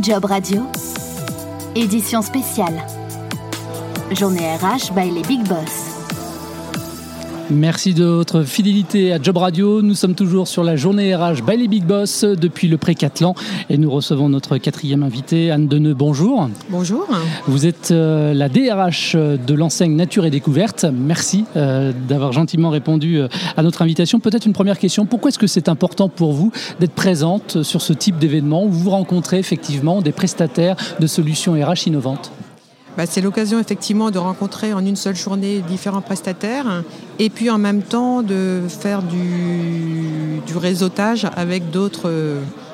Job Radio, édition spéciale. Journée RH by les Big Boss. Merci de votre fidélité à Job Radio. Nous sommes toujours sur la journée RH by les Big Boss depuis le Pré-Catlan et nous recevons notre quatrième invité, Anne Deneux. Bonjour. Bonjour. Vous êtes euh, la DRH de l'enseigne Nature et Découverte. Merci euh, d'avoir gentiment répondu euh, à notre invitation. Peut-être une première question. Pourquoi est-ce que c'est important pour vous d'être présente sur ce type d'événement où vous rencontrez effectivement des prestataires de solutions RH innovantes? Bah, c'est l'occasion effectivement de rencontrer en une seule journée différents prestataires et puis en même temps de faire du, du réseautage avec d'autres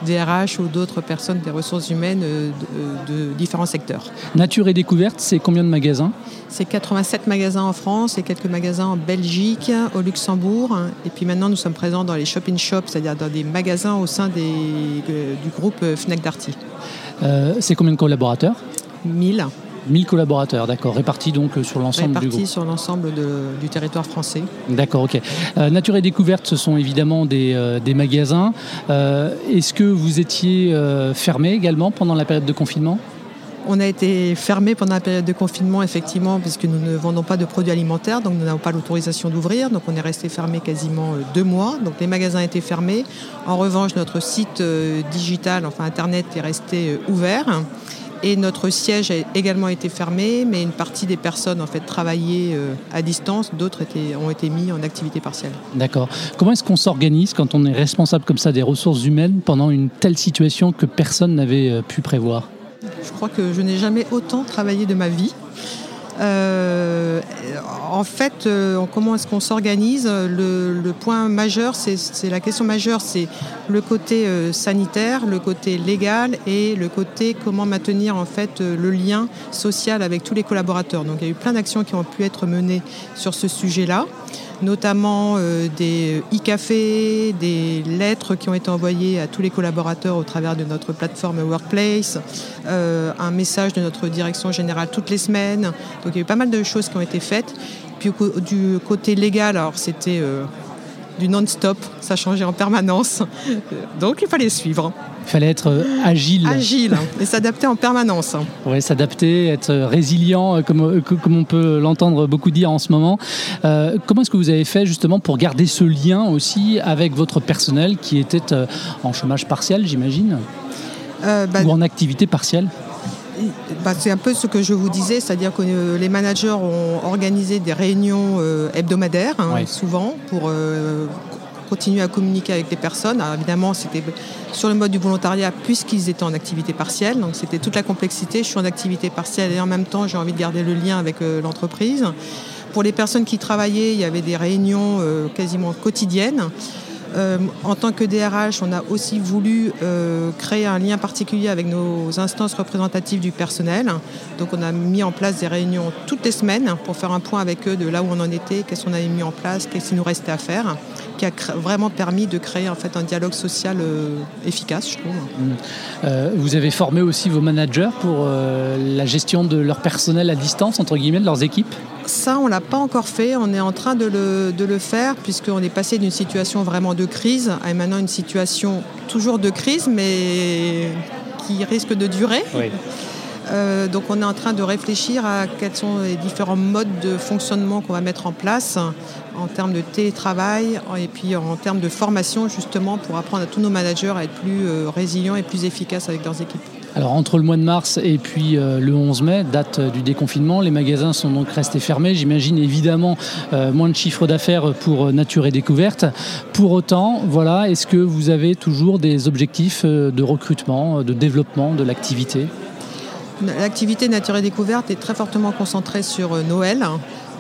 DRH ou d'autres personnes des ressources humaines de, de, différents secteurs. Nature et découverte, c'est combien de magasins? C'est 87 magasins en France et quelques magasins en Belgique, au Luxembourg. Et puis maintenant, nous sommes présents dans les shop-in-shop, c'est-à-dire dans des magasins au sein des, du groupe Fnac Darty. Euh, c'est combien de collaborateurs? 1000. 1000 collaborateurs, d'accord, répartis donc sur l'ensemble du groupe. sur l'ensemble du territoire français. D'accord, ok. Euh, Nature et Découverte, ce sont évidemment des, euh, des magasins. Euh, Est-ce que vous étiez euh, fermé également pendant la période de confinement? On a été fermé pendant la période de confinement, effectivement, puisque nous ne vendons pas de produits alimentaires, donc nous n'avons pas l'autorisation d'ouvrir. Donc on est resté fermé quasiment deux mois. Donc les magasins étaient fermés. En revanche, notre site digital, enfin Internet, est resté ouvert. Et notre siège a également été fermé, mais une partie des personnes en fait travaillaient à distance, d'autres ont été mis en activité partielle. D'accord. Comment est-ce qu'on s'organise quand on est responsable comme ça des ressources humaines pendant une telle situation que personne n'avait pu prévoir? Je crois que je n'ai jamais autant travaillé de ma vie. Euh, en fait, euh, comment est-ce qu'on s'organise le, le, point majeur, c'est la question majeure, c'est le côté euh, sanitaire, le côté légal et le côté comment maintenir en fait le lien social avec tous les collaborateurs. Donc il y a eu plein d'actions qui ont pu être menées sur ce sujet-là notamment euh, des e-cafés, des lettres qui ont été envoyées à tous les collaborateurs au travers de notre plateforme Workplace, euh, un message de notre direction générale toutes les semaines. Donc il y a eu pas mal de choses qui ont été faites. Puis du côté légal, alors c'était euh, du non-stop, ça changeait en permanence. Donc il fallait suivre. Il fallait être agile. Agile et s'adapter en permanence. Oui, s'adapter, être résilient, comme, comme on peut l'entendre beaucoup dire en ce moment. Euh, comment est-ce que vous avez fait justement pour garder ce lien aussi avec votre personnel qui était en chômage partiel, j'imagine? Euh, bah, Ou en activité partielle? Bah, c'est un peu ce que je vous disais, c'est-à-dire que euh, les managers ont organisé des réunions euh, hebdomadaires, hein, ouais. souvent, pour euh, continuer à communiquer avec les personnes. Alors évidemment, c'était sur le mode du volontariat puisqu'ils étaient en activité partielle. Donc c'était toute la complexité. Je suis en activité partielle et en même temps, j'ai envie de garder le lien avec euh, l'entreprise. Pour les personnes qui travaillaient, il y avait des réunions euh, quasiment quotidiennes. Euh, en tant que DRH, on a aussi voulu créer un lien particulier avec nos instances représentatives du personnel. Donc on a mis en place des réunions toutes les semaines pour faire un point avec eux de là où on en était, qu'est-ce qu'on avait mis en place, qu'est-ce qu'il nous restait à faire, qui a vraiment permis de créer en fait un dialogue social euh, efficace, je trouve. Mmh. vous avez formé aussi vos managers pour la gestion de leur personnel à distance, entre guillemets, de leurs équipes? Ça, on ne l'a pas encore fait. On est en train de le, de le faire puisqu'on est passé d'une situation vraiment de crise à maintenant une situation toujours de crise, mais qui risque de durer. Oui. Euh, donc on est en train de réfléchir à quels sont les différents modes de fonctionnement qu'on va mettre en place en termes de télétravail et puis en termes de formation justement pour apprendre à tous nos managers à être plus résilients et plus efficaces avec leurs équipes. Alors entre le mois de mars et puis euh, le 11 mai, date euh, du déconfinement, les magasins sont donc restés fermés. J'imagine évidemment euh, moins de chiffre d'affaires pour Nature et Découverte. Pour autant, voilà, est-ce que vous avez toujours des objectifs de recrutement, de développement de l'activité? L'activité Nature et Découverte est très fortement concentrée sur Noël.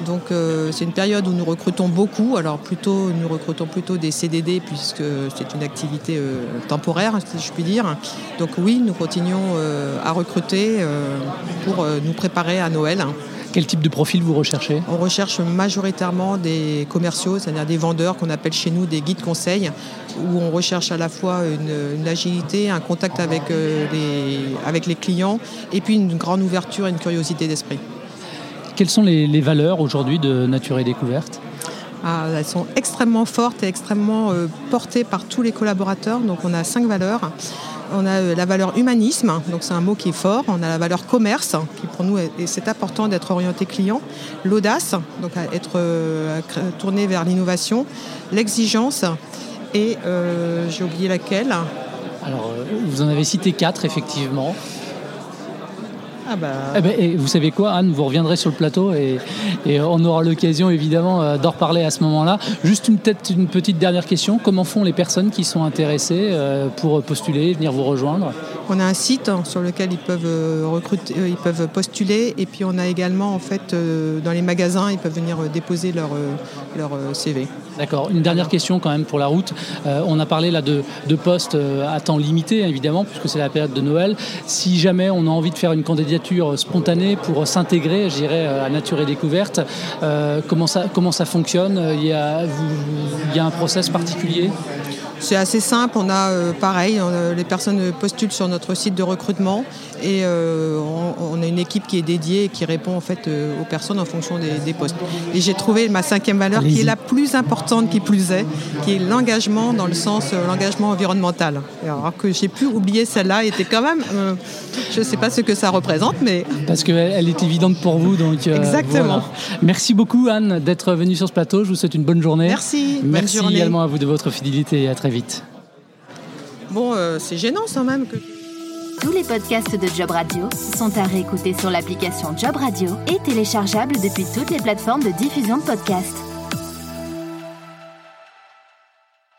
Donc euh, c'est une période où nous recrutons beaucoup. Alors plutôt, nous recrutons plutôt des CDD puisque c'est une activité euh, temporaire, si je puis dire. Donc oui, nous continuons euh, à recruter euh, pour nous préparer à Noël. Quel type de profil vous recherchez On recherche majoritairement des commerciaux, c'est-à-dire des vendeurs qu'on appelle chez nous des guides conseils, où on recherche à la fois une, une agilité, un contact avec, les, avec les clients, et puis une grande ouverture et une curiosité d'esprit. Quelles sont les, les valeurs aujourd'hui de Nature et Découverte? Ah, elles sont extrêmement fortes et extrêmement euh, portées par tous les collaborateurs. Donc on a cinq valeurs. On a la valeur humanisme, donc c'est un mot qui est fort. On a la valeur commerce, qui pour nous, c'est important d'être orienté client. L'audace, donc à être tourné vers l'innovation. L'exigence et j'ai oublié laquelle. Alors, vous en avez cité quatre, effectivement. Ah bah... Eh ben, et vous savez quoi, Anne, vous reviendrez sur le plateau et, on aura l'occasion évidemment euh, d'en reparler à ce moment-là. Juste peut-être une petite dernière question. Comment font les personnes qui sont intéressées euh, pour postuler, venir vous rejoindre? On a un site hein, sur lequel ils peuvent euh, recruter, ils peuvent postuler et puis on a également en fait dans les magasins, ils peuvent venir déposer leur, leur CV. D'accord. Une dernière question quand même pour la route. Euh, on a parlé là de, postes euh, à temps limité, évidemment, puisque c'est la période de Noël. Si jamais on a envie de faire une candidature spontanée pour s'intégrer, je à Nature et Découverte, euh, comment, ça, comment ça fonctionne? Il y, a, il y a un process particulier? C'est assez simple, on a pareil, les personnes postulent sur notre site de recrutement et euh, on, a une équipe qui est dédiée et qui répond en fait euh, aux personnes en fonction des, postes. Et j'ai trouvé ma cinquième valeur qui est la plus importante qui plus est, qui est l'engagement dans le sens euh, l'engagement environnemental. Alors que j'ai pu oublier celle-là, était quand même, je ne sais pas ce que ça représente, mais parce qu'elle est évidente pour vous, donc exactement. Merci beaucoup Anne d'être venue sur ce plateau. Je vous souhaite une bonne journée. Merci. Merci également à vous de votre fidélité et à très vite. Bon, c'est gênant ça même que. Tous les podcasts de Job Radio sont à réécouter sur l'application Job Radio et téléchargeables depuis toutes les plateformes de diffusion de podcasts.